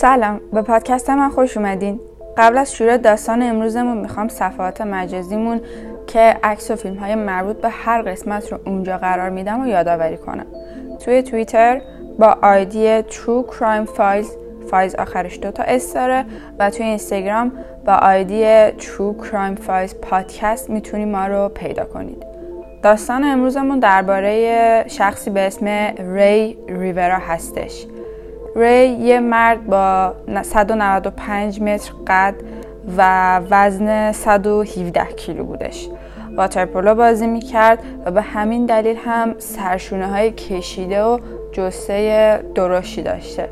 سلام به پادکست من خوش اومدین. قبل از شروع داستان امروزمون می‌خوام صفحات مجازیمون که عکس و فیلم های مربوط به هر قسمت رو اونجا قرار میدم و یادآوری کنم. توی توییتر با ID True Crime Files آخرش دوتا اس داره و توی اینستاگرام با ID True Crime Files Podcast می‌تونی ما رو پیدا کنید. داستان امروزمون درباره شخصی به اسم ری ریورا هستش. ری یه مرد با 195 متر قد و وزن 117 کیلو بودش. واترپولو بازی می‌کرد و به همین دلیل هم سرشونه های کشیده و جسه درشتی داشته.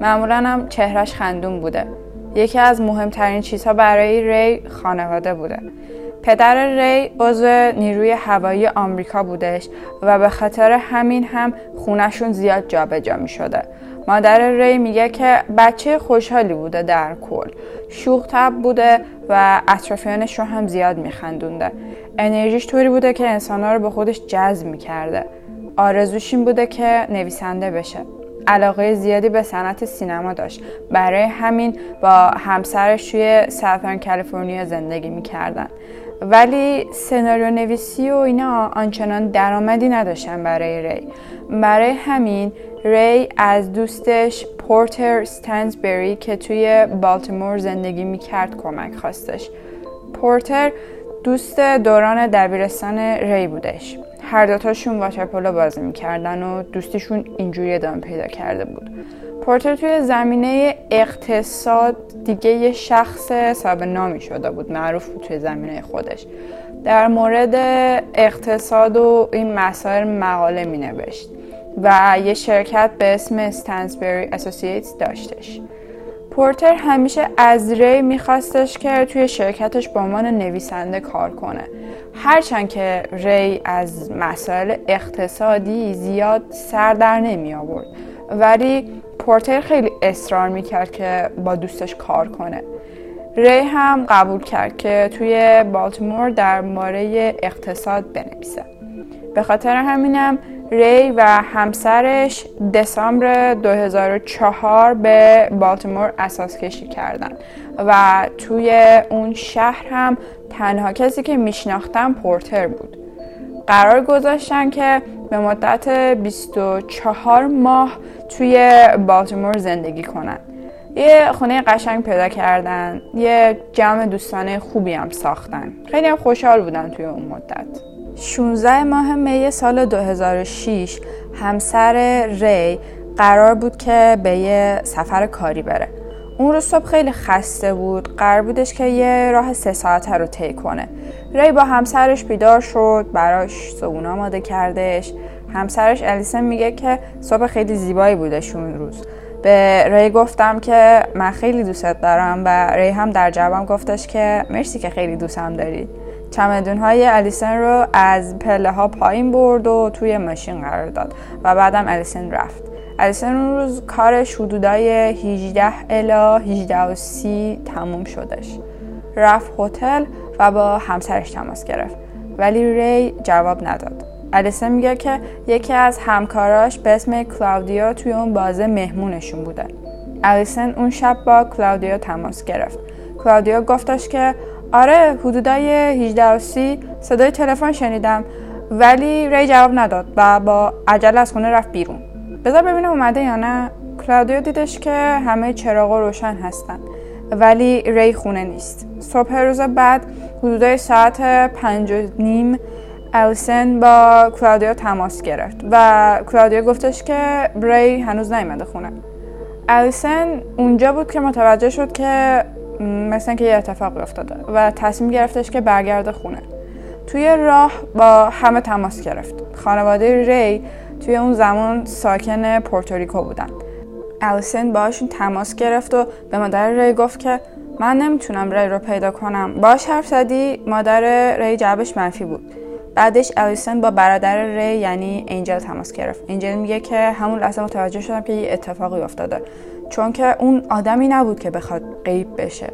معمولا هم چهرش خندون بوده. یکی از مهمترین چیزها برای ری خانواده بوده. پدر ری عضو نیروی هوایی آمریکا بودش و به خاطر همین هم خونشون زیاد جابجا جا می شده مادر ری میگه که بچه خوشحالی بوده در کل. شوخ تب بوده و اطرافیانش رو هم زیاد میخندونده. انرژیش طوری بوده که انسانها رو به خودش جذب می‌کرده. آرزوش این بوده که نویسنده بشه. علاقه زیادی به صنعت سینما داشت. برای همین با همسرش توی ساوترن کالیفرنیا زندگی می‌کردن. ولی سناریو نویسی و اینا آنچنان درآمدی نداشتن برای ری. برای همین ری از دوستش پورتر ستنزبری که توی بالتیمور زندگی می‌کرد کمک خواستش. پورتر دوست دوران دبیرستان ری بودش. هر دوتاشون واترپولو بازی می‌کردن و دوستشون اینجوری ادامه پیدا کرده بود. پورتر توی زمینه اقتصاد دیگه یه شخص حساب نامی شده بود معروف بود توی زمینه خودش. در مورد اقتصاد و این مسائل مقاله می نوشت و یه شرکت به اسم استنسبری اسوسییتس داشتش. پورتر همیشه از ری میخواستش که توی شرکتش به عنوان نویسنده کار کنه. هرچند که ری از مسائل اقتصادی زیاد سر در نمی آورد ولی پورتر خیلی اصرار می‌کرد که با دوستش کار کنه. ری هم قبول کرد که توی بالتیمور در مورد اقتصاد بنویسه. به خاطر همینم ری و همسرش دسامبر 2004 به بالتیمور اساس کشی کردن و توی اون شهر هم تنها کسی که میشناختن پورتر بود. قرار گذاشتن که به مدت 24 ماه توی بالتیمور زندگی کنن. یه خونه قشنگ پیدا کردن یه جمع دوستانه خوبی هم ساختن. خیلی هم خوشحال بودن توی اون مدت. 16 ماه می سال 2006 همسر ری قرار بود که به یه سفر کاری بره. اون روز صبح خیلی خسته بود قرار بودش که یه راه سه ساعته رو طی کنه. ری با همسرش بیدار شد براش صبونه آماده کردش. همسرش الیسن میگه که صبح خیلی زیبایی بودش اون روز. به ری گفتم که من خیلی دوستت دارم و ری هم در جوابم گفتش که مرسی که خیلی دوستم داری. چمدون های الیسن رو از پله ها پایین برد و توی ماشین قرار داد و بعدم الیسن رفت. الیسن اون روز کارش حدودای 18 الا 18 و 30 تموم شدش. رفت هتل و با همسرش تماس گرفت. ولی ری جواب نداد. الیسن میگه که یکی از همکاراش به اسم کلاودیا توی اون بازه مهمونشون بوده. الیسن اون شب با کلاودیا تماس گرفت. کلاودیا گفتش که آره حدودای 18 و 30 صدای تلفن شنیدم ولی ری جواب نداد و با عجله از خونه رفت بیرون. بذار ببینم اومده یا نه. کلاودیو دیدش که همه چراغا روشن هستن. ولی ری خونه نیست. صبح روز بعد حدودای ساعت پنج و نیم الیسن با کلاودیو تماس گرفت و کلاودیو گفتش که ری هنوز نیومده خونه. الیسن اونجا بود که متوجه شد که مثلا که یه اتفاقی افتاده و تصمیم گرفتش که برگرده خونه. توی راه با همه تماس گرفت. خانواده ری توی اون زمان ساکن پورتوریکو بودن. الیسن باشون تماس گرفت و به مادر ری گفت که من نمی‌تونم ری رو پیدا کنم. باش حرف زدی مادر ری جوابش منفی بود. بعدش الیسن با برادر ری یعنی انجل تماس گرفت. انجل میگه که همون لحظه متوجه شدم که یه اتفاقی افتاده. چون که اون آدمی نبود که بخواد غیب بشه.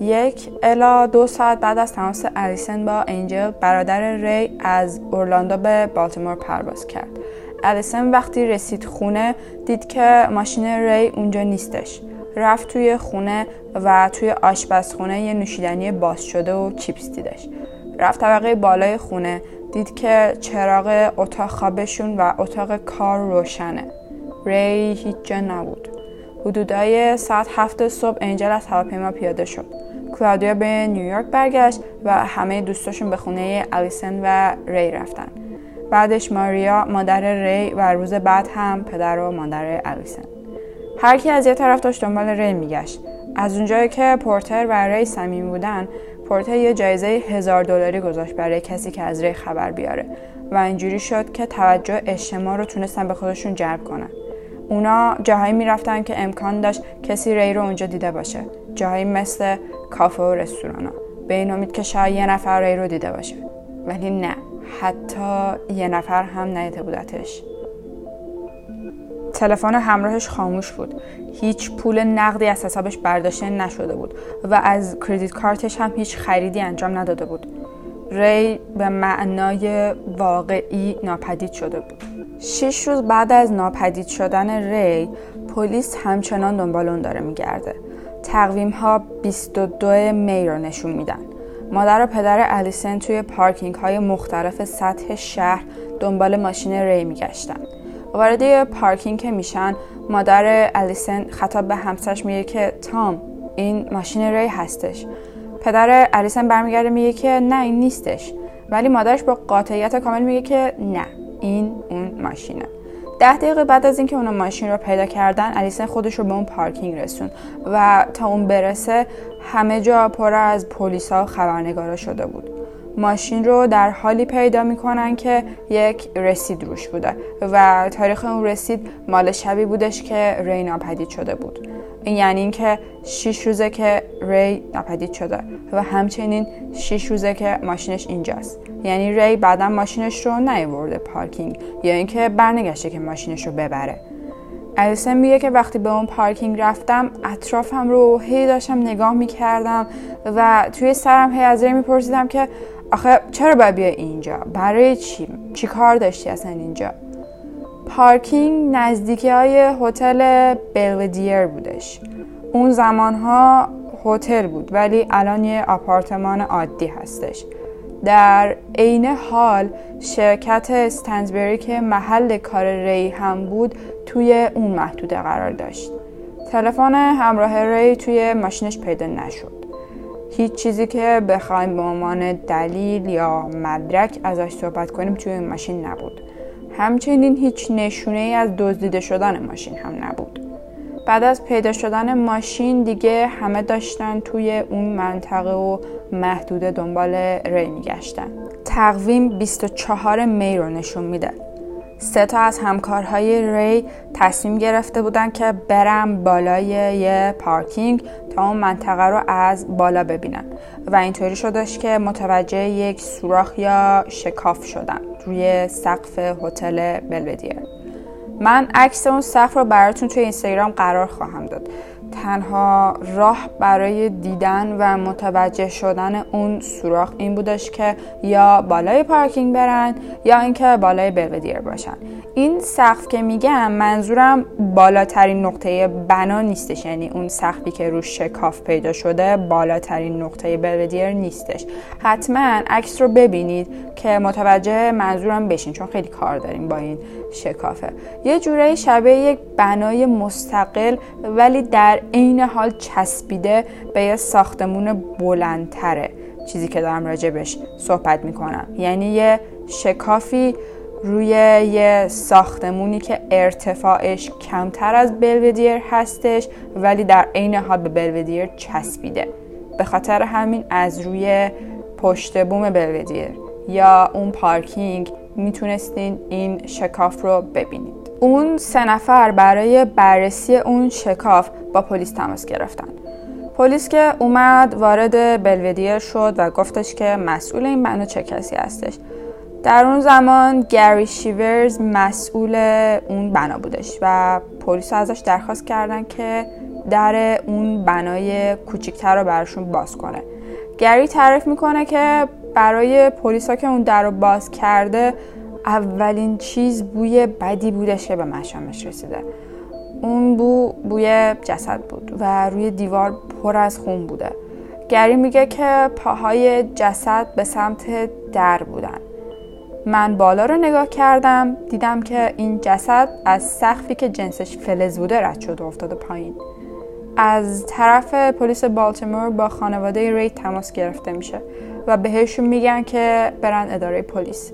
یک الا دو ساعت بعد از تماس الیسن با انجل برادر ری از اورلاندو به بالتیمور پرواز کرد. الیسن وقتی رسید خونه دید که ماشین ری اونجا نیستش. رفت توی خونه و توی آشپزخونه یه نوشیدنی باز شده و چیپس دیدش. رفت طبقه بالای خونه دید که چراغ اتاق خوابشون و اتاق کار روشنه. ری هیچ جا نبود. حدودای ساعت هفت صبح انجل از هواپیما پیاده شد. کلاودیا به نیویورک برگشت و همه دوستاشون به خونه الیسن و ری رفتن. بعدش ماریا مادر ری و روز بعد هم پدر و مادر الیسن. هر کی از یه طرف داشت دنبال ری میگشت. از اونجایی که پورتر و ری صمیم بودن پورتر یه جایزه هزار دلاری گذاشت برای کسی که از ری خبر بیاره و اینجوری شد که توجه اجتماع رو تونستن به خودشون جلب کنن. اونا جاهایی می‌رفتن که امکان داشت کسی ری رو اونجا دیده باشه. جاهایی مثل کافه و رستورانا. به این امید که شاید یه نفر ری رو دیده باشه. ولی نه. حتی یه نفر هم ندیده بودتش تلفن همراهش خاموش بود. هیچ پول نقدی از حسابش برداشته نشده بود و از کردیت کارتش هم هیچ خریدی انجام نداده بود. ری به معنای واقعی ناپدید شده بود. شش روز بعد از ناپدید شدن ری پلیس همچنان دنبال اون داره میگرده. تقویم ها 22 می رو نشون میدن. مادر و پدر الیسن توی پارکینگ های مختلف سطح شهر دنبال ماشین ری میگشتن. وارد پارکینگ که میشن مادر الیسن خطاب به همسرش میگه که تام این ماشین ری هستش. پدر الیسن برمیگرده میگه که نه این نیستش. ولی مادرش با قاطعیت کامل میگه که نه این اون ماشینه. ده دقیقه بعد از اینکه اونا ماشین رو پیدا کردن الیسن خودش رو به اون پارکینگ رسون و تا اون برسه همه جا پر از پلیسا و خبرنگارا شده بود. ماشین رو در حالی پیدا می‌کنن که یک رسید روش بوده و تاریخ اون رسید مال شبی بودش که ری ناپدید شده بود. این یعنی اینکه 6 روزه که ری ناپدید شده و همچنین 6 روزه که ماشینش اینجاست. یعنی ری بعدا ماشینش رو نیورده پارکینگ یا اینکه برنگشته که ماشینش رو ببره. الیسن میگه که وقتی به اون پارکینگ رفتم اطرافم رو هی داشتم نگاه می‌کردم و توی سرم هی از ری میپرسیدم که آخه چرا باید بیا اینجا؟ برای چی؟ چی کار داشتی اصلا اینجا؟ پارکینگ نزدیکی های هتل بلودیر بودش. اون زمان ها هتل بود ولی الان یه آپارتمان عادی هستش. در عین حال شرکت استنزبری که محل کار ری هم بود توی اون محدوده قرار داشت. تلفن همراه ری توی ماشینش پیدا نشد. هیچ چیزی که بخوایم به عنوان دلیل یا مدرک ازش صحبت کنیم توی این ماشین نبود. همچنین هیچ نشونه ای از دزدیده شدن ماشین هم نبود. بعد از پیدا شدن ماشین دیگه همه داشتن توی اون منطقه و محدوده دنبال ری میگشتن. تقویم 24 می رو نشون میده. سه تا از همکارهای ری تصمیم گرفته بودن که برم بالای یه پارکینگ تا اون منطقه رو از بالا ببینن. و اینطوری شدش که متوجه یک سوراخ یا شکاف شدن روی سقف هتل بلودیر من عکس اون سقف رو براتون توی اینستاگرام قرار خواهم داد. تنها راه برای دیدن و متوجه شدن اون سوراخ این بودش که یا بالای پارکینگ برن یا اینکه بالای بلودیر باشن. این سقف که میگم منظورم بالاترین نقطه بنا نیستش. یعنی اون سقفی که روش شکاف پیدا شده بالاترین نقطه بلودیر نیستش. حتما عکس رو ببینید که متوجه منظورم بشین چون خیلی کار داریم با این شکافه. یه جورایی شبیه یک بنای مستقل ولی در عین حال چسبیده به یه ساختمون بلندتره. چیزی که دارم راجبش صحبت می‌کنم. یعنی یه شکافی روی یه ساختمونی که ارتفاعش کمتر از بلودیر هستش ولی در عین حال به بلودیر چسبیده. به خاطر همین از روی پشت بوم بلودیر یا اون پارکینگ می‌تونستین این شکاف رو ببینید اون سه نفر برای بررسی اون شکاف با پلیس تماس گرفتن. پلیس که اومد وارد بلودیر شد و گفتش که مسئول این بنا چه کسی هستش. در اون زمان گری شیورز مسئول اون بنا بودش و پلیس ازش درخواست کردن که در اون بنای کوچیکتر رو براشون باز کنه. گری تعریف می‌کنه که برای پلیسا که اون در رو باز کرده اولین چیز بوی بدی بودش که به مشامش رسیده. اون بو بوی جسد بود و روی دیوار پر از خون بوده. گری میگه که پاهای جسد به سمت در بودن. من بالا رو نگاه کردم دیدم که این جسد از سقفی که جنسش فلز بوده رد شده افتاده پایین. از طرف پلیس بالتیمور با خانواده ری تماس گرفته میشه و بهشون میگن که برن اداره پلیس.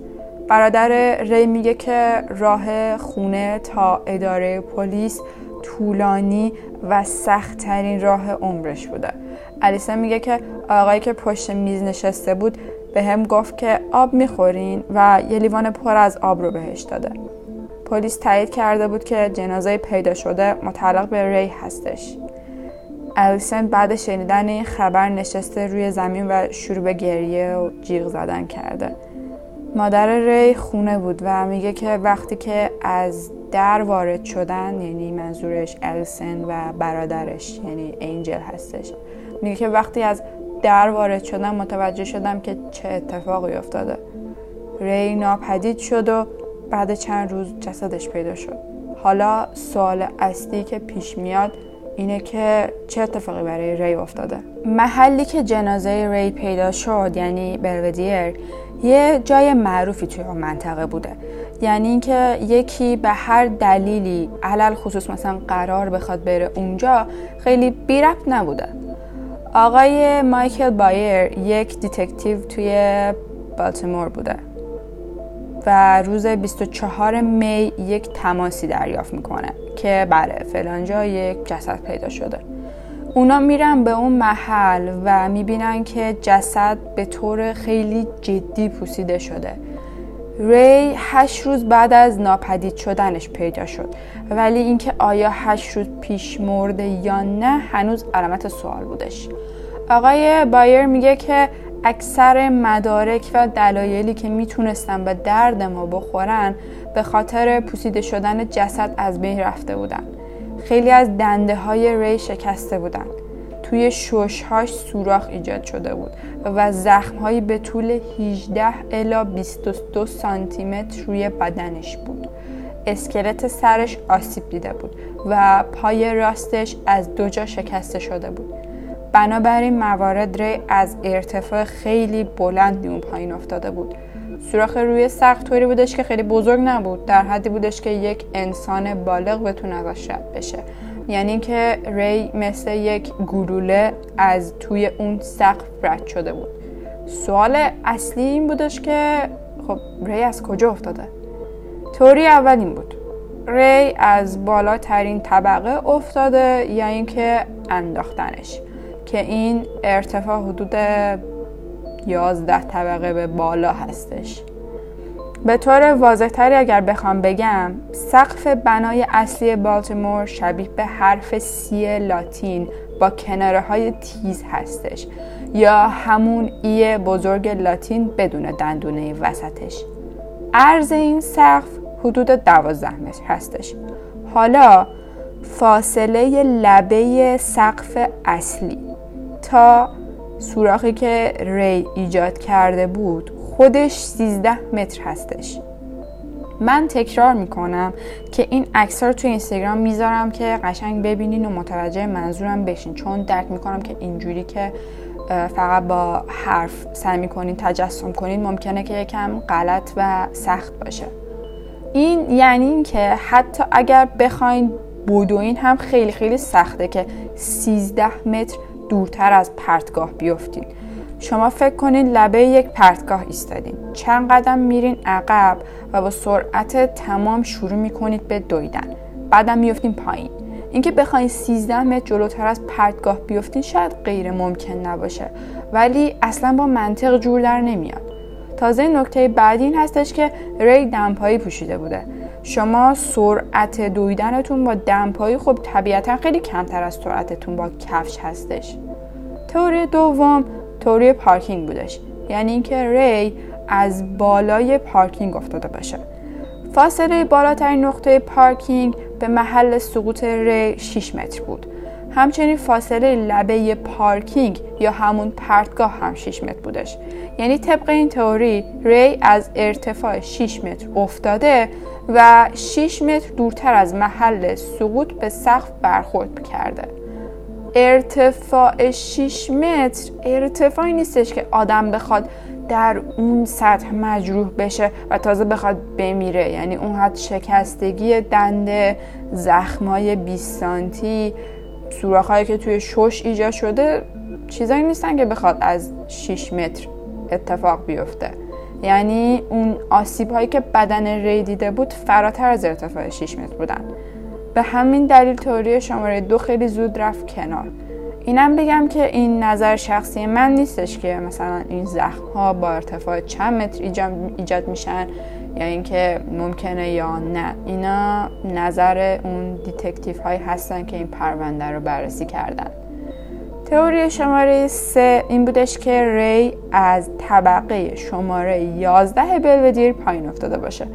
برادر ری میگه که راه خونه تا اداره پلیس طولانی و سختترین راه عمرش بوده. الیسا میگه که آقایی که پشت میز نشسته بود به هم گفت که آب می‌خورین و یه لیوان پر از آب رو بهش داده. پلیس تایید کرده بود که جنازه پیدا شده متعلق به ری هستش. الیسن بعد شنیدن این خبر نشسته روی زمین و شروع به گریه و جیغ زدن کرده. مادر ری خونه بود و میگه که وقتی که از در وارد شدن یعنی منظورش الیسن و برادرش یعنی انجل هستش. میگه که وقتی از در وارد شدم متوجه شدم که چه اتفاقی افتاده. ری ناپدید شد و بعد چند روز جسدش پیدا شد. حالا سوال اصلی که پیش میاد اینه که چه اتفاقی برای ری افتاده؟ محلی که جنازه ری پیدا شد یعنی Belvedere یه جای معروفی توی اون منطقه بوده. یعنی اینکه یکی به هر دلیلی علی‌الخصوص مثلا قرار بخواد بره اونجا خیلی بعید نبوده. آقای مایکل بایر یک detective توی بالتیمور بوده و روز 24 می یک تماسی دریافت می‌کنه که بله فلانجا یک جسد پیدا شده. اونا میرن به اون محل و می‌بینن که جسد به طور خیلی جدی پوسیده شده. ری هشت روز بعد از ناپدید شدنش پیدا شد. ولی اینکه آیا هشت روز پیش مرده یا نه هنوز علامت سوال بودش. آقای بایر میگه که اکثر مدارک و دلایلی که می‌تونستن به درد ما بخورن به خاطر پوسیده شدن جسد از بین رفته بودن. خیلی از دنده های ری شکسته بودن توی ششهاش سوراخ ایجاد شده بود و زخمهایی به طول 18 الا 22 سانتی متر روی بدنش بود. اسکلت سرش آسیب دیده بود و پای راستش از دو جا شکسته شده بود. بنابراین موارد ری از ارتفاع خیلی بلندی اون پایین افتاده بود. سوراخ روی سقف طوری بودش که خیلی بزرگ نبود. در حدی بودش که یک انسان بالغ بتونه ازش رد بشه. یعنی که ری مثل یک گلوله از توی اون سقف رد شده بود. سوال اصلی این بودش که خب ری از کجا افتاده؟ توری اول این بود. ری از بالاترین طبقه افتاده یا اینکه انداختنش. که این ارتفاع حدود 11 طبقه به بالا هستش. به طور واضحتری اگر بخوام بگم سقف بنای اصلی بالتیمور شبیه به حرف سی لاتین با کناره های تیز هستش یا همون ای بزرگ لاتین بدون دندونه وسطش. عرض این سقف حدود 12 متر هستش. حالا فاصله لبه سقف اصلی تا سوراخی که ری ایجاد کرده بود خودش 13 متر هستش. من تکرار می‌کنم که این عکس رو توی اینستاگرام می‌ذارم که قشنگ ببینین و متوجه منظورم بشین. چون درک می‌کنم که اینجوری که فقط با حرف سعی می‌کنین تجسم کنین ممکنه که یکم غلط و سخت باشه. این یعنی اینکه حتی اگر بخواین بودوین هم خیلی خیلی سخته که 13 متر دورتر از پرتگاه بیفتین. شما فکر کنید لبه یک پرتگاه ایستادین. چند قدم میرین عقب و با سرعت تمام شروع می‌کنید به دویدن. بعدم میفتین پایین. اینکه بخواین 13 متر جلوتر از پرتگاه بیفتین شاید غیر ممکن نباشه. ولی اصلا با منطق جور در نمیاد. تازه نکته بعدی این هستش که ری دمپایی پوشیده بوده. شما سرعت دویدنتون با دمپایی خب طبیعتا خیلی کمتر از سرعتتون با کفش هستش. تئوری دوم تئوری پارکینگ بودش. یعنی اینکه ری از بالای پارکینگ افتاده باشه. فاصله بالاترین نقطه پارکینگ به محل سقوط ری 6 متر بود. همچنین فاصله لبه پارکینگ یا همون پرتگاه هم 6 متر بودش. یعنی طبق این تئوری ری از ارتفاع 6 متر افتاده و 6 متر دورتر از محل سقوط به سقف برخورد کرده ارتفاع 6 متر ارتفاعی نیستش که آدم بخواد در اون سطح مجروح بشه و تازه بخواد بمیره. یعنی اون حد شکستگی دنده زخمای 20 سانتی سوراخهایی که توی شش ایجاد شده چیزایی نیستن که بخواد از 6 متر اتفاق بیفته. یعنی اون آسیب هایی که بدن ری دیده بود فراتر از ارتفاع 6 متر بودن. به همین دلیل تئوری شماره دو خیلی زود رفت کنار. اینم بگم که این نظر شخصی من نیستش که مثلا این زخم ها با ارتفاع چند متر ایجاد میشن یا اینکه ممکنه یا نه. اینا نظر اون detective هایی هستن که این پرونده رو بررسی کردن. تئوری شماره سه این بودش که ری از طبقه شماره 11 بلودیر پایین افتاده باشه.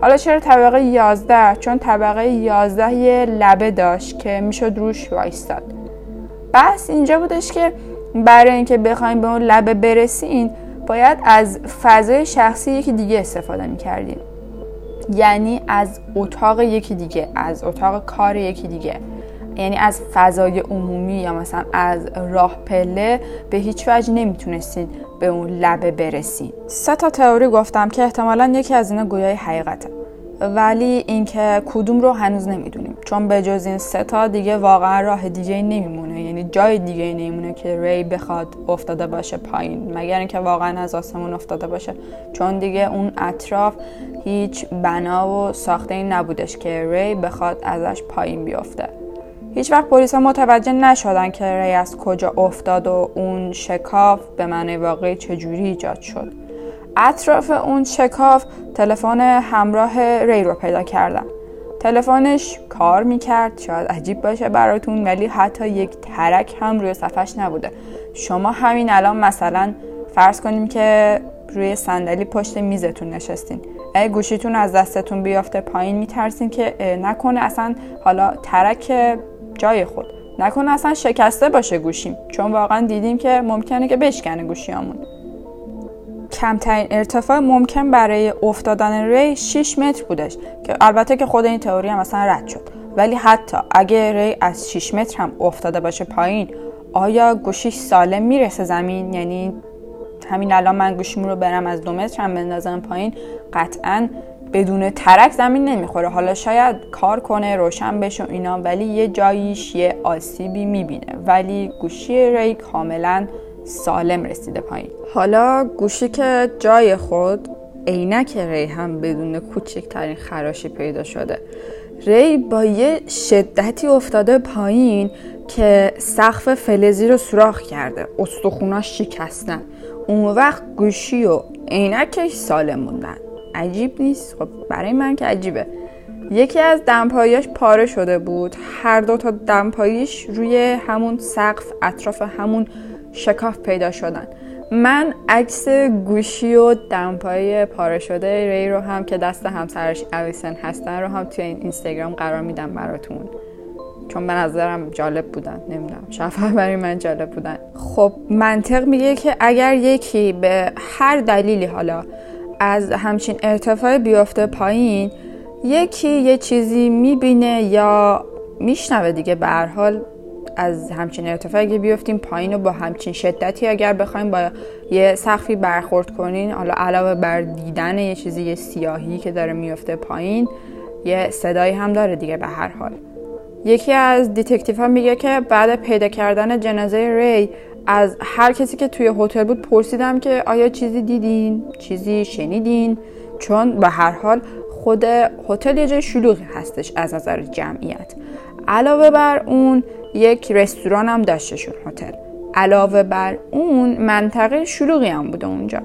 حالا چرا طبقه 11 چون طبقه 11 یه لبه داشت که می‌شد روش وایستاد. بحث اینجا بودش که برای اینکه بخوایم به اون لبه برسین باید از فضای شخصی یکی دیگه استفاده می‌کردیم. یعنی از اتاق یکی دیگه از اتاق کار یکی دیگه. یعنی از فضای عمومی یا مثلا از راه پله به هیچ وجه نمی‌تونستین به اون لبه برسین. سه تا تئوری گفتم که احتمالا یکی از اینا گویای حقیقته. ولی اینکه کدوم رو هنوز نمی‌دونیم. چون به جز این سه تا دیگه واقعا راه دیگه نمیمونه. یعنی جای دیگه نمیمونه که ری بخواد افتاده باشه پایین. مگر اینکه واقعا از آسمون افتاده باشه. چون دیگه اون اطراف هیچ بنا و ساخته این نبودش که ری بخواد ازش پایین بیفته. هیچ وقت پلیس ها متوجه نشدن که ری از کجا افتاد و اون شکاف به معنی واقعی چجوری ایجاد شد. اطراف اون شکاف تلفن همراه ری رو پیدا کردم تلفنش کار می‌کرد شاید عجیب باشه براتون ولی حتی یک ترک هم روی صفحش نبوده. شما همین الان مثلا فرض کنیم که روی صندلی پشت میزتون نشستین. اگه گوشیتون از دستتون بیافته پایین میترسین که نکنه اصلا حالا ترک جای خود. نکنه اصلا شکسته باشه گوشیم. چون واقعا دیدیم که ممکنه که بشکنه گوشیامون. کمترین ارتفاع ممکن برای افتادن ری 6 متر بودش که البته که خود این تئوری هم اصلا رد شد. ولی حتی اگه ری از 6 متر هم افتاده باشه پایین آیا گوشیش سالم می‌رسه زمین؟ یعنی همین الان من گوشیمو رو برم از دو متر هم بندازم پایین؟ قطعا بدون ترک زمین نمی‌خوره. حالا شاید کار کنه روشن بشه اینا ولی یه جاییش یه آسیبی می‌بینه. ولی گوشی ری کاملا سالم رسیده پایین. حالا گوشی که جای خود عینک ری هم بدون کوچکترین خراشی پیدا شده. ری با یه شدتی افتاده پایین که سقف فلزی رو سوراخ کرده. استخوناش شکستن. اون وقت گوشی و عینکش سالم موندن. عجیب نیست. خب برای من که عجیبه. یکی از دمپاییاش پاره شده بود. هر دو تا دمپاییش روی همون سقف اطراف همون شکاف پیدا شدن. من عکس گوشی و دمپایی پاره شده ری رو هم که دست همسرش الیسن هستن رو هم توی این اینستاگرام قرار میدم براتون. چون به نظرم جالب بودن. نمی‌دونم. شفا برای من جالب بودن. خب منطق میگه که اگر یکی به هر دلیلی حالا از همچین ارتفاع بیفته پایین یکی یه چیزی می‌بینه یا میشنوه دیگه. به هر حال از همچین ارتفاعی که بیفتیم پایین و با همچین شدتی اگر بخوایم با یه سقفی برخورد کنین حالا علاوه بر دیدن یه چیزی یه سیاهی که داره میفته پایین یه صدایی هم داره دیگه به هر حال. یکی از detective ها میگه که بعد پیدا کردن جنازه ری از هر کسی که توی هتل بود پرسیدم که آیا چیزی دیدین؟ چیزی شنیدین؟ چون به هر حال خود هتل یه جای شلوغی هستش از نظر جمعیت. علاوه بر اون یک رستوران هم داشتشون هتل. علاوه بر اون منطقه شلوغی هم بوده اونجا.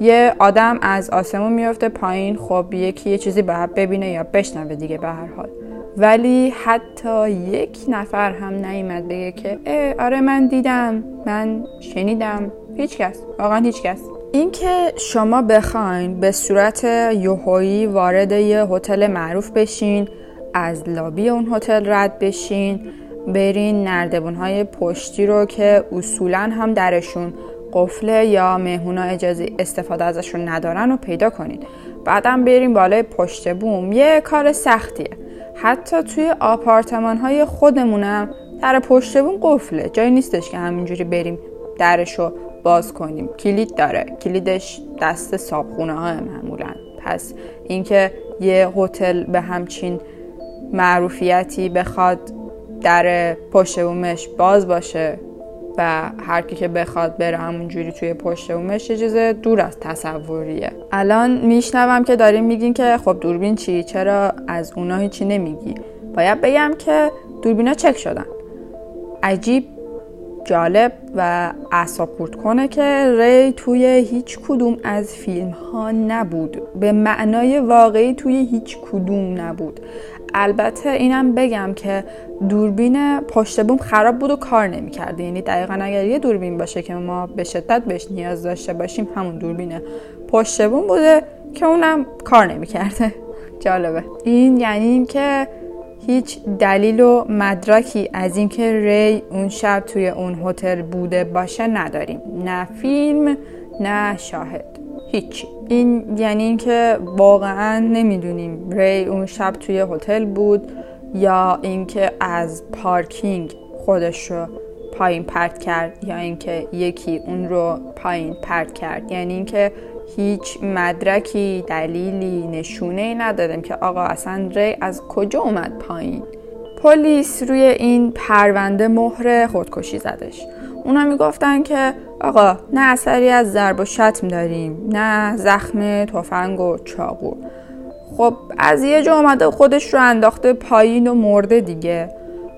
یه آدم از آسمون میافته پایین خب یکی یه چیزی باید ببینه یا بشنوه دیگه به هر حال. ولی حتی یک نفر هم نیومد بگه که آره من دیدم من شنیدم. هیچکس واقعا هیچکس. اینکه شما بخواین به صورت یوهویی وارد یه هتل معروف بشین از لابی اون هتل رد بشین برین نردبون های پشتی رو که اصولا هم درشون قفله یا مهمونا اجازه استفاده ازشون ندارن رو پیدا کنید بعدم بریم بالای پشت بوم یه کار سختیه. حتی توی آپارتمان های خودمونم در پشت بوم قفله. جایی نیستش که همینجوری بریم درشو باز کنیم. کلید داره. کلیدش دست صابخونه ها معمولا. پس اینکه یه هتل به همچین معروفیتی بخواد در پشت باز باشه و هر کی که بخواد بره همونجوری توی پشت بومش یه چیز دور از تصوریه. الان میشنوم که داریم میگین که خب دوربین چی؟ چرا از اونا هیچی نمیگی؟ باید بگم که دوربینا چک شدن. عجیب جالب و اعصاب کنه که ری توی هیچ کدوم از فیلم ها نبود. به معنای واقعی توی هیچ کدوم نبود. البته اینم بگم که دوربین پشت بوم خراب بود و کار نمی‌کرده یعنی دقیقا اگر یه دوربین باشه که ما به شدت بهش نیاز داشته باشیم همون دوربین پشت بوم بوده که اونم کار نمی‌کرده. جالبه. این یعنی اینکه هیچ دلیل و مدرکی از اینکه ری اون شب توی اون هتل بوده باشه نداریم. نه فیلم نه شاهد. هیچی این یعنی اینکه واقعا نمی‌دونیم ری اون شب توی هتل بود یا اینکه از پارکینگ خودش رو پایین پرت کرد یا اینکه یکی اون رو پایین پرت کرد. یعنی اینکه هیچ مدرکی دلیلی نشونه ای ندادم که آقا اصلا ری از کجا اومد پایین. پلیس روی این پرونده مهر خودکشی زدش. اونا می‌گفتن که آقا نه اثری از ضرب و شتم داریم نه زخم تفنگ و چاقو خب از یه جا اومده خودش رو انداخته پایین و مرده دیگه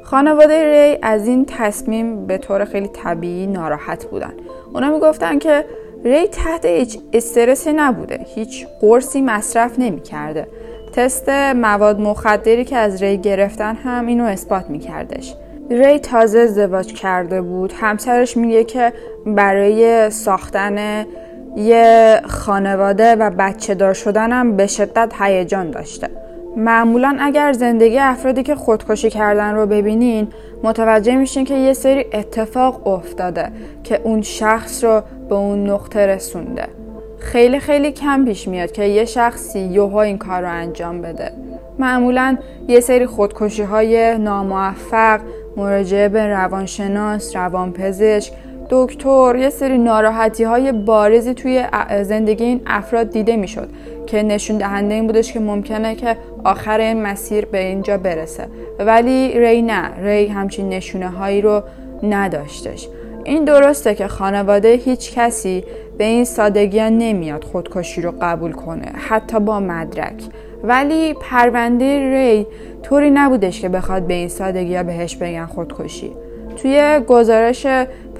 خانواده ری از این تصمیم به طور خیلی طبیعی ناراحت بودن اونا می‌گفتن که ری تحت هیچ استرسی نبوده هیچ قرصی مصرف نمی کرده. تست مواد مخدری که از ری گرفتن هم اینو اثبات می کردش. ری تازه ازدواج کرده بود. همسرش میگه که برای ساختن یه خانواده و بچه دار شدنم به شدت هیجان داشته. معمولا اگر زندگی افرادی که خودکشی کردن رو ببینین متوجه میشین که یه سری اتفاق افتاده که اون شخص رو به اون نقطه رسونده. خیلی خیلی کم پیش میاد که یه شخصی یوها این کار رو انجام بده. معمولا یه سری خودکشی های ناموفق مراجعه به روانشناس، روانپزشک، دکتر یه سری ناراحتی های بارزی توی زندگی این افراد دیده می‌شد که نشون دهنده این بودش که ممکنه که آخر این مسیر به اینجا برسه. ولی ری نه ری همچین نشونه هایی رو نداشتش. این درسته که خانواده هیچ کسی به این سادگی نمیاد خودکشی رو قبول کنه حتی با مدرک. ولی پرونده ری طوری نبودش که بخواد به این سادگی بهش بگن خودکشی. توی گزارش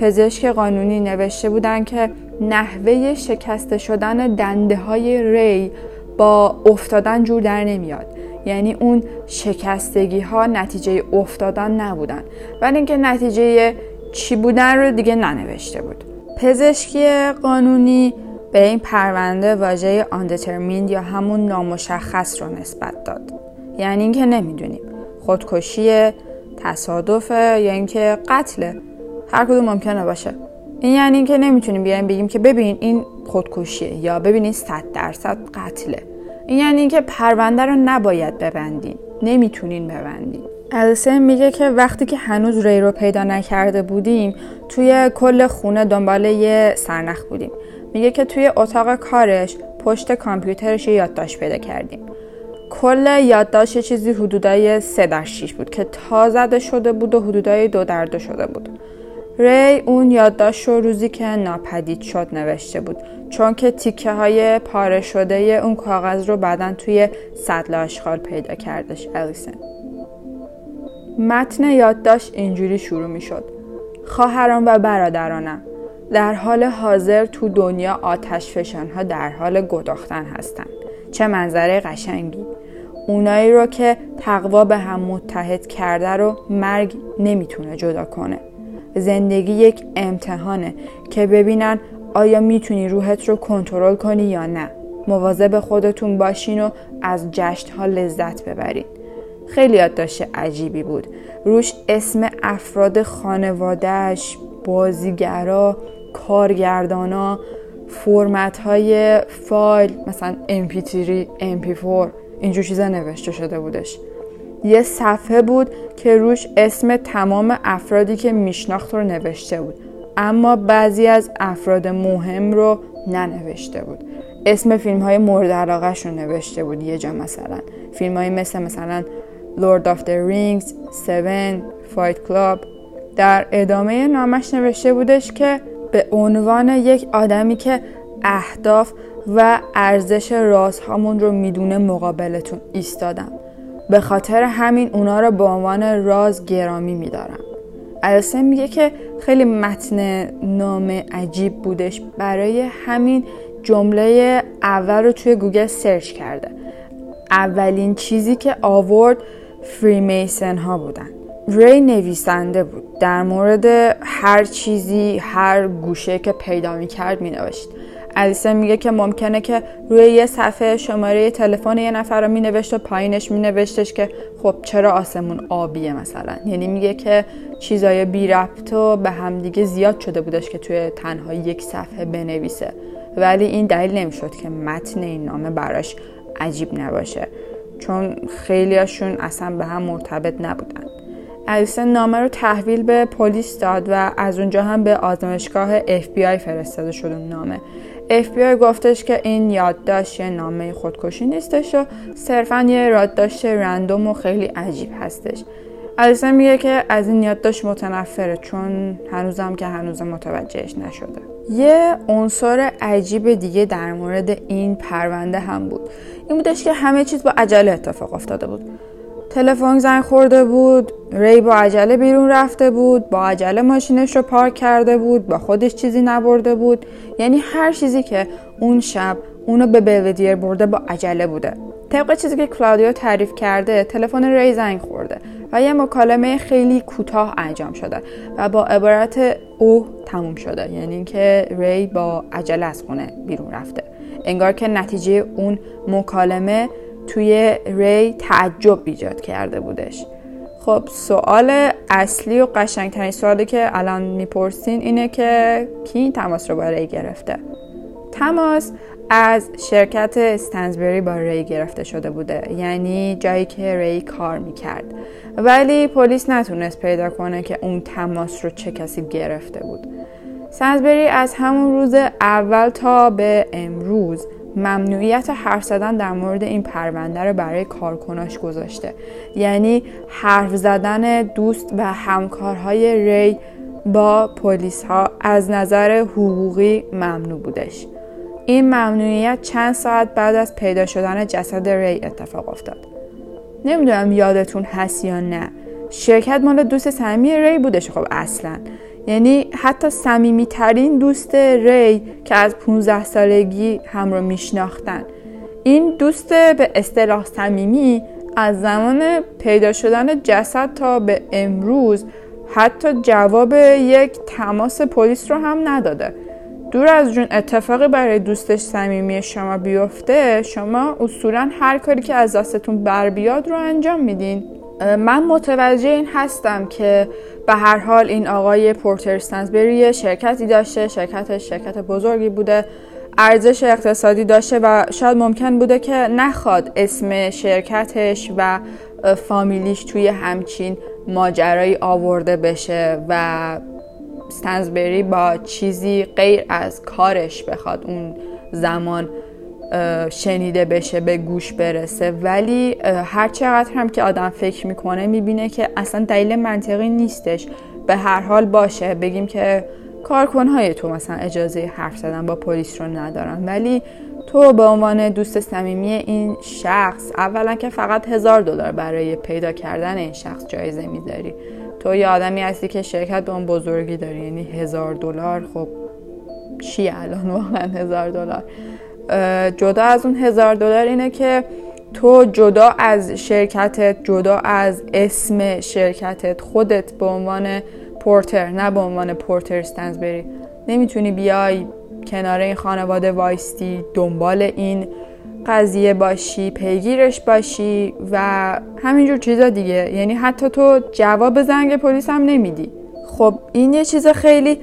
پزشک قانونی نوشته بودن که نحوه شکسته شدن دنده های ری با افتادن جور در نمیاد. یعنی اون شکستگی ها نتیجه افتادن نبودن. ولی اینکه نتیجه چی بودن رو دیگه ننوشته بود. پزشکی قانونی به این پرونده واژه آندترمیند یا همون نامشخص رو نسبت داد. یعنی اینکه نمی‌دونیم خودکشی تصادفه یا اینکه قتله هر کدوم ممکنه باشه. این یعنی اینکه نمی‌تونیم بیایم بگیم که ببین این خودکشیه یا ببین این صد درصد قتله. این یعنی اینکه پرونده رو نباید ببندین. نمی‌تونین ببندین. السن میگه که وقتی که هنوز ری رو پیدا نکرده بودیم توی کل خونه دنبال یه سرنخ بودیم. میگه که توی اتاق کارش پشت کامپیوترش یادداشت پیدا کردیم. کل یادداشت چیزی حدودای 3 در 6 بود که تا زده شده بود و حدودای دو در دو شده بود. ری اون یادداشت رو روزی که ناپدید شد نوشته بود چون که تیکه های پاره شده اون کاغذ رو بعدا توی سطل آشغال پیدا کردش الیسن. متن یادداشت اینجوری شروع می شد خواهران و برادرانم در حال حاضر تو دنیا آتش فشان ها در حال گداختن هستند. چه منظره قشنگی. اونایی رو که تقوا به هم متحد کرده رو مرگ نمی‌تونه جدا کنه. زندگی یک امتحانه که ببینن آیا می‌تونی روحت رو کنترل کنی یا نه. مواظب خودتون باشین و از جشن ها لذت ببرین. خیلی یادداشت عجیبی بود. روش اسم افراد خانوادهش بازیگرا کارگردانا فرمت های فایل مثلا MP3 MP4 اینجور چیزا نوشته شده بودش. یه صفحه بود که روش اسم تمام افرادی که میشناخت رو نوشته بود اما بعضی از افراد مهم رو ننوشته بود. اسم فیلم های مورد علاقه رو نوشته بود یه جا مثلا. فیلم های مثل مثلا Lord of the Rings, Seven, Fight Club. در ادامه نامش نوشته بودش که به عنوان یک آدمی که اهداف و ارزش رازهامون رو می‌دونه مقابلتون ایستادم. به خاطر همین اونا رو به عنوان راز گرامی میدارم. الیسن میگه که خیلی متن نامه عجیب بودش. برای همین جمله اول رو توی گوگل search کرده. اولین چیزی که آورد Freemason ها بودن. ری نویسنده بود. در مورد هر چیزی هر گوشه که پیدا می کرد می نوشت الیسن میگه که ممکنه که روی یه صفحه شماره تلفن یه نفر رو می نوشت و پایینش می نوشتش که خب چرا آسمون آبیه مثلا. یعنی میگه که چیزای بی ربط و به همدیگه زیاد شده بودش که توی تنها یک صفحه بنویسه. ولی این دلیل نمی‌شد که متن این نامه براش عجیب نباشه. چون خیلیاشون اصلا به هم مرتبط نبودن. الیسن نامه رو تحویل به پلیس داد و از اونجا هم به آزمایشگاه FBI فرستاده شد اون نامه. FBI گفتش که این یادداشت یه نامه خودکشی نیستش و صرفا یه یادداشت رندوم و خیلی عجیب هستش. الیسن میگه که از این یادداشت متنفره چون هنوزم که هنوز متوجهش نشده. یه عنصر عجیب دیگه در مورد این پرونده هم بود. این بودش که همه چیز با عجله اتفاق افتاده بود. تلفن زنگ خورده بود ری با عجله بیرون رفته بود با عجله ماشینش رو پارک کرده بود با خودش چیزی نبرده بود. یعنی هر چیزی که اون شب اونو به بلودیر برده با عجله بوده. طبق چیزی که کلادیو تعریف کرده تلفن ری زنگ خورده و یه مکالمه خیلی کوتاه انجام شده و با عبارت او تموم شده. یعنی اینکه ری با عجله از خونه بیرون رفته. انگار که نتیجه اون مکالمه توی ری تعجب ایجاد کرده بودش. خب سوال اصلی و قشنگترین سوالی که الان می‌پرسین اینه که کی این تماس رو با ری گرفته؟ تماس از شرکت استنزبری با ری گرفته شده بوده یعنی جایی که ری کار می‌کرد. ولی پلیس نتونست پیدا کنه که اون تماس رو چه کسی گرفته بود. سنزبری از همون روز اول تا به امروز ممنوعیت حرف زدن در مورد این پرونده رو برای کارکناش گذاشته. یعنی حرف زدن دوست و همکارهای ری با پلیس ها از نظر حقوقی ممنوع بودش. این ممنوعیت چند ساعت بعد از پیدا شدن جسد ری اتفاق افتاد. نمی‌دونم یادتون هست یا نه. شرکت مال دوست صمیمی ری بودش خب اصلا. یعنی حتی صمیمیترین دوست ری که از 15 سالگی هم رو میشناختن. این دوست به اصطلاح صمیمی از زمان پیدا شدن جسد تا به امروز حتی جواب یک تماس پلیس رو هم نداده. دور از جون اتفاقی برای دوستش صمیمی شما بیفته شما اصولا هر کاری که از دستتون بر بیاد رو انجام میدین. من متوجه این هستم که به هر حال این آقای پورتر سنزبری شرکتی داشته شرکتش شرکت بزرگی بوده ارزش اقتصادی داشته و شاید ممکن بوده که نخواد اسم شرکتش و فامیلیش توی همچین ماجرایی آورده بشه و ستنزبری با چیزی غیر از کارش بخواد اون زمان شنیده بشه به گوش برسه. ولی هر چقدر هم که آدم فکر می‌کنه می‌بینه که اصلا دلیل منطقی نیستش. به هر حال باشه. بگیم که کارکنهای تو مثلا اجازه حرف زدن با پلیس رو ندارن. ولی تو به عنوان دوست صمیمی این شخص اولا که فقط هزار دلار برای پیدا کردن این شخص جایزه میداری تو یه آدمی هستی که شرکت به اون بزرگی داری. یعنی هزار دلار خب چی الان؟ واقعا هزار دلار. جدا از اون هزار دلار اینه که تو جدا از شرکتت جدا از اسم شرکتت خودت به عنوان پورتر نه به عنوان پورتر بری نمی‌تونی بیای کنار این خانواده وایستی دنبال این قضیه باشی پیگیرش باشی و همینجور چیزا دیگه. یعنی حتی تو جواب زنگ پلیس هم نمیدی. خب این یه چیز خیلی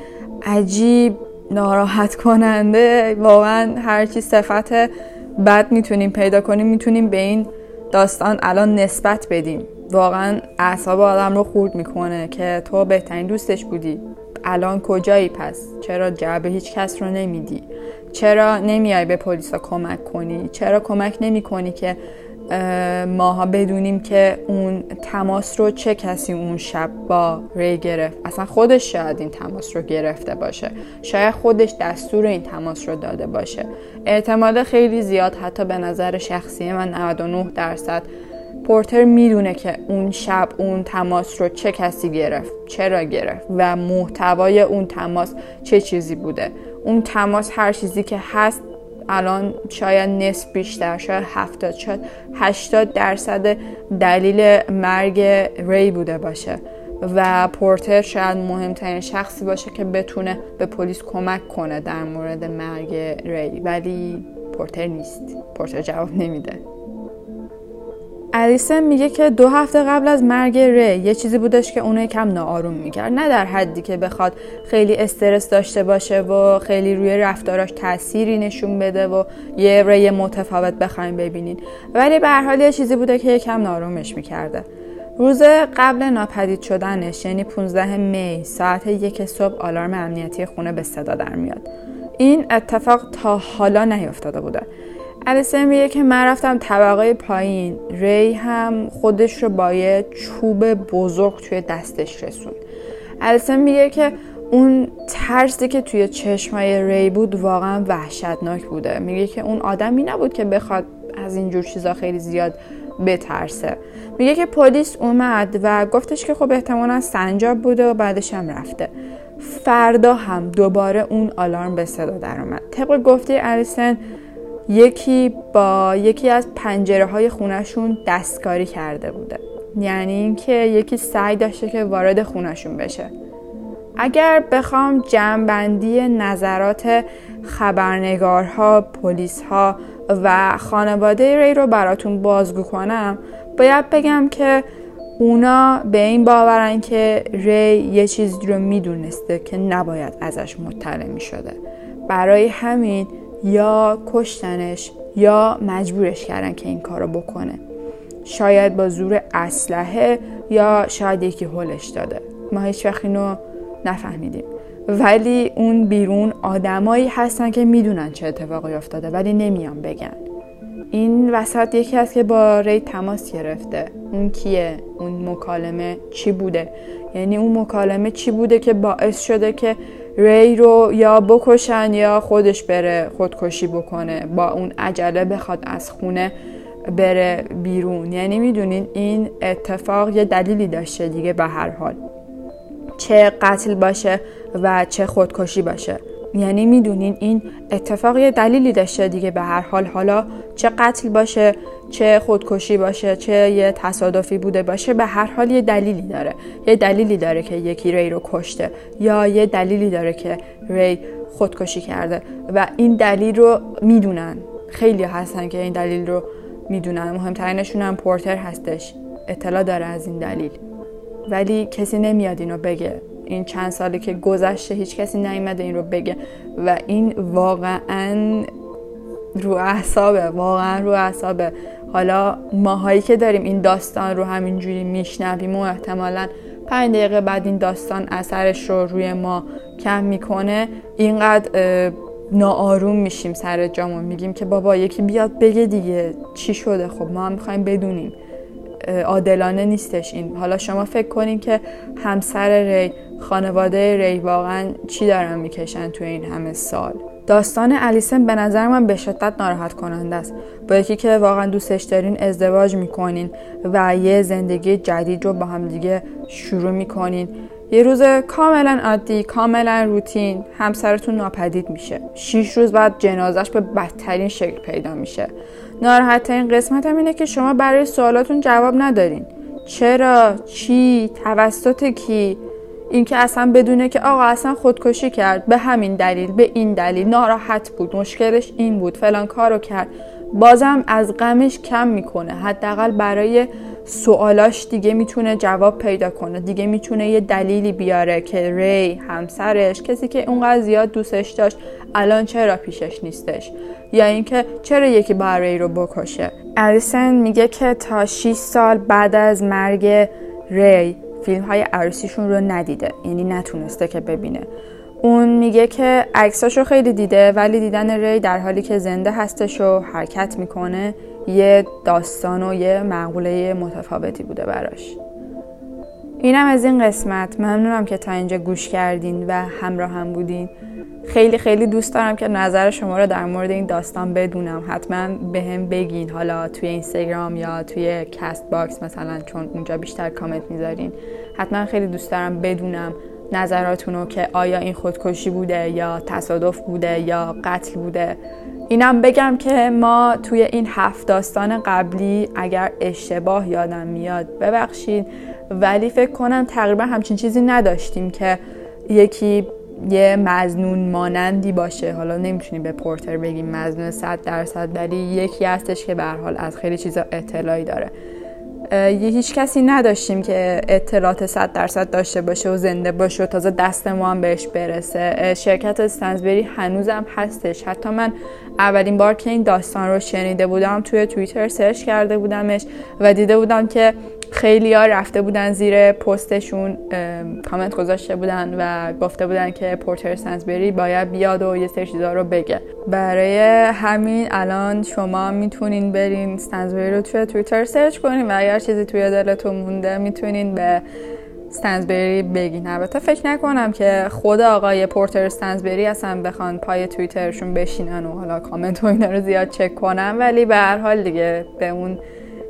عجیب ناراحت کننده واقعا هرچی صفت بد می‌تونیم پیدا کنیم می‌تونیم به این داستان الان نسبت بدیم. واقعا اعصاب آدم رو خورد می‌کنه که تو بهترین دوستش بودی. الان کجایی پس؟ چرا جواب هیچ کس رو نمیدی؟ چرا نمیای به پلیسا کمک کنی؟ چرا کمک نمی کنی که ماها بدونیم که اون تماس رو چه کسی اون شب با ری گرفت. اصلا خودش شاید این تماس رو گرفته باشه. شاید خودش دستور این تماس رو داده باشه. اعتماد خیلی زیاد حتی به نظر شخصی من 99 درصد. پورتر می‌دونه که اون شب اون تماس رو چه کسی گرفت چرا گرفت و محتوای اون تماس چه چیزی بوده. اون تماس هر چیزی که هست الان شاید نصف بیشتر شاید هفتاد شاید هشتاد درصد دلیل مرگ ری بوده باشه و پورتر شاید مهمترین شخصی باشه که بتونه به پلیس کمک کنه در مورد مرگ ری ولی پورتر نیست. پورتر جواب نمیده. الیسن میگه که دو هفته قبل از مرگ ری یه چیزی بودش که اونو کم ناآروم می‌کرد. نه در حدی که بخواد خیلی استرس داشته باشه و خیلی روی رفتاراش تأثیری نشون بده و یه ری متفاوت بخوایم ببینین. ولی به هر حال یه چیزی بوده که کم نارومش می‌کرده. روز قبل ناپدید شدنش یعنی 15 می ساعت یک صبح آلارم امنیتی خونه به صدا در میاد. این اتفاق تا حالا نیفتاده بوده. الیسن میگه که من رفتم طبقه پایین. ری هم خودش رو با یه چوب بزرگ توی دستش رسون الیسن میگه که اون ترسی که توی چشمای ری بود واقعا وحشتناک بوده. میگه که اون آدمی نبود که بخواد از اینجور چیزا خیلی زیاد بترسه. میگه که پلیس اومد و گفتش که خب احتمالا سنجاب بوده و بعدش هم رفته. فردا هم دوباره اون آلارم به صدا در اومد. طبق گفته الیسن یکی با یکی از پنجره های خونشون دستکاری کرده بوده. یعنی اینکه یکی سعی داشته که وارد خونشون بشه. اگر بخوام جمعبندی نظرات خبرنگارها، پلیسها و خانواده ری رو براتون بازگو کنم باید بگم که اونا به این باورن که ری یه چیزی رو می‌دونسته که نباید ازش مطلع می شده برای همین یا کشتنش یا مجبورش کردن که این کارو بکنه. شاید با زور اسلحه یا شاید یکی هلش داده. ما هیچ وقت اینو نفهمیدیم. ولی اون بیرون آدمایی هستن که می‌دونن چه اتفاقی افتاده ولی نمیان بگن. این وسط یکی هست که با ری تماس گرفته. اون کیه؟ اون مکالمه چی بوده؟ یعنی اون مکالمه چی بوده که باعث شده که ری رو یا بکشن یا خودش بره خودکشی بکنه با اون عجله بخواد از خونه بره بیرون. یعنی می‌دونین این اتفاق یه دلیلی داشته دیگه به هر حال. چه قتل باشه و چه خودکشی باشه. یعنی می‌دونین این اتفاق یه دلیلی داشته دیگه به هر حال. حالا چه قتل باشه چه خودکشی باشه چه یه تصادفی بوده باشه به هر حال یه دلیلی داره. یه دلیلی داره که یکی ری رو کشته یا یه دلیلی داره که ری خودکشی کرده. و این دلیل رو می‌دونن. خیلی هستن که این دلیل رو می‌دونن. مهمترینشون هم پورتر هستش. اطلاع داره از این دلیل. ولی کسی نمیاد اینو بگه. این چند سالی که گذشته هیچ کسی نیومده این رو بگه. و این واقعا رو اعصابه واقعا رو اعصابه. حالا ماهایی که داریم این داستان رو همینجوری میشنویم و احتمالا پنج دقیقه بعد این داستان اثرش رو روی ما کم می‌کنه اینقدر ناآروم میشیم سر جامون. میگیم که بابا یکی بیاد بگه دیگه چی شده؟ خب ما هم می‌خوایم بدونیم. عادلانه نیستش این. حالا شما فکر کنین که همسر ری خانواده ری واقعا چی دارن می‌کشن تو این همه سال؟ داستان الیسن به نظر من به شدت ناراحت کننده است. با یکی که واقعا دوستش دارین ازدواج می‌کنین و یه زندگی جدید رو با هم دیگه شروع می‌کنین. یه روز کاملا عادی کاملا روتین همسرتون ناپدید میشه. شیش روز بعد جنازش به بدترین شکل پیدا میشه. ناراحت این قسمت هم اینه که شما برای سوالاتون جواب ندارین. چرا؟ چی؟ توسط کی؟ اینکه اصلا بدونه که آقا اصلا خودکشی کرد. به همین دلیل به این دلیل ناراحت بود. مشکلش این بود. فلان کارو کرد. بازم از غمش کم می‌کنه. حداقل برای سوالاش دیگه می‌تونه جواب پیدا کنه. دیگه می‌تونه یه دلیلی بیاره که ری همسرش کسی که اونقدر زیاد دوستش داشت الان چرا پیشش نیستش؟ یا اینکه چرا یکی با ری رو بکشه؟ الیسن میگه که تا 6 سال بعد از مرگ ری فیلم های عروسیشون رو ندیده. یعنی نتونسته که ببینه. اون میگه که عکساشو خیلی دیده ولی دیدن ری در حالی که زنده هستش و حرکت می‌کنه یه داستان و یه مقوله متفاوتی بوده براش. اینم از این قسمت. ممنونم که تا اینجا گوش کردین و همراه هم بودین. خیلی خیلی دوست دارم که نظر شما رو در مورد این داستان بدونم. حتما بهم بگین. حالا توی اینستاگرام یا توی Castbox مثلا چون اونجا بیشتر کامنت می‌ذارین. حتما خیلی دوست دارم بدونم نظراتونو که آیا این خودکشی بوده یا تصادف بوده یا قتل بوده. اینم بگم که ما توی این هفت داستان قبلی اگر اشتباه یادم میاد ببخشید ولی فکر کنم تقریبا همچین چیزی نداشتیم که یکی یه مزنون مانندی باشه. حالا نمی‌تونیم به پورتر بگیم مزنون صد درصد ولی یکی هستش که به حال از خیلی چیزا اطلاعی داره. یه هیچ کسی نداشتیم که اطلاعات صد درصد داشته باشه و زنده باشه و تازه دست ما هم بهش برسه. شرکت استنزبری هنوزم هستش. حتی من اولین بار که این داستان رو شنیده بودم توی توییتر search کرده بودمش و دیده بودم که خیلی ها رفته بودن زیر پستشون کامنت گذاشته بودن و گفته بودن که پورتر استنزبری باید بیاد و یه سری چیزا رو بگه. برای همین الان شما می‌تونین برین استنزبری رو توی توییتر search کنین و اگر چیزی توی دلتون مونده می‌تونین به استنزبری بگین. البته فکر نکنم که خود آقای پورتر استنزبری اصلا بخوان پای توییترشون بشینن و حالا کامنت و اینا رو زیاد چک کنن ولی به هر حال دیگه به اون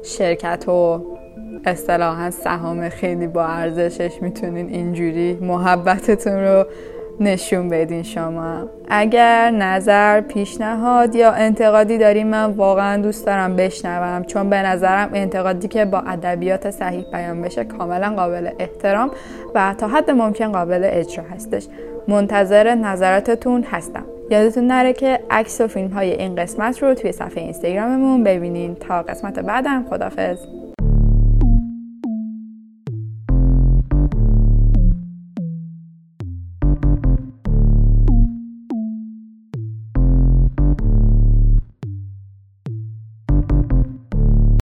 شرکت و اصطلاحا سهام خیلی با ارزشش می‌تونین اینجوری محبتتون رو نشون بدین شما. اگر نظر پیشنهاد یا انتقادی داریم من واقعا دوست دارم بشنوم چون به نظرم انتقادی که با ادبیات صحیح بیان بشه کاملا قابل احترام و تا حد ممکن قابل اجرا هستش. منتظر نظراتتون هستم. یادتون نره که عکس و فیلم های این قسمت رو توی صفحه اینستاگراممون ببینین. تا قسمت بعدم خدافظ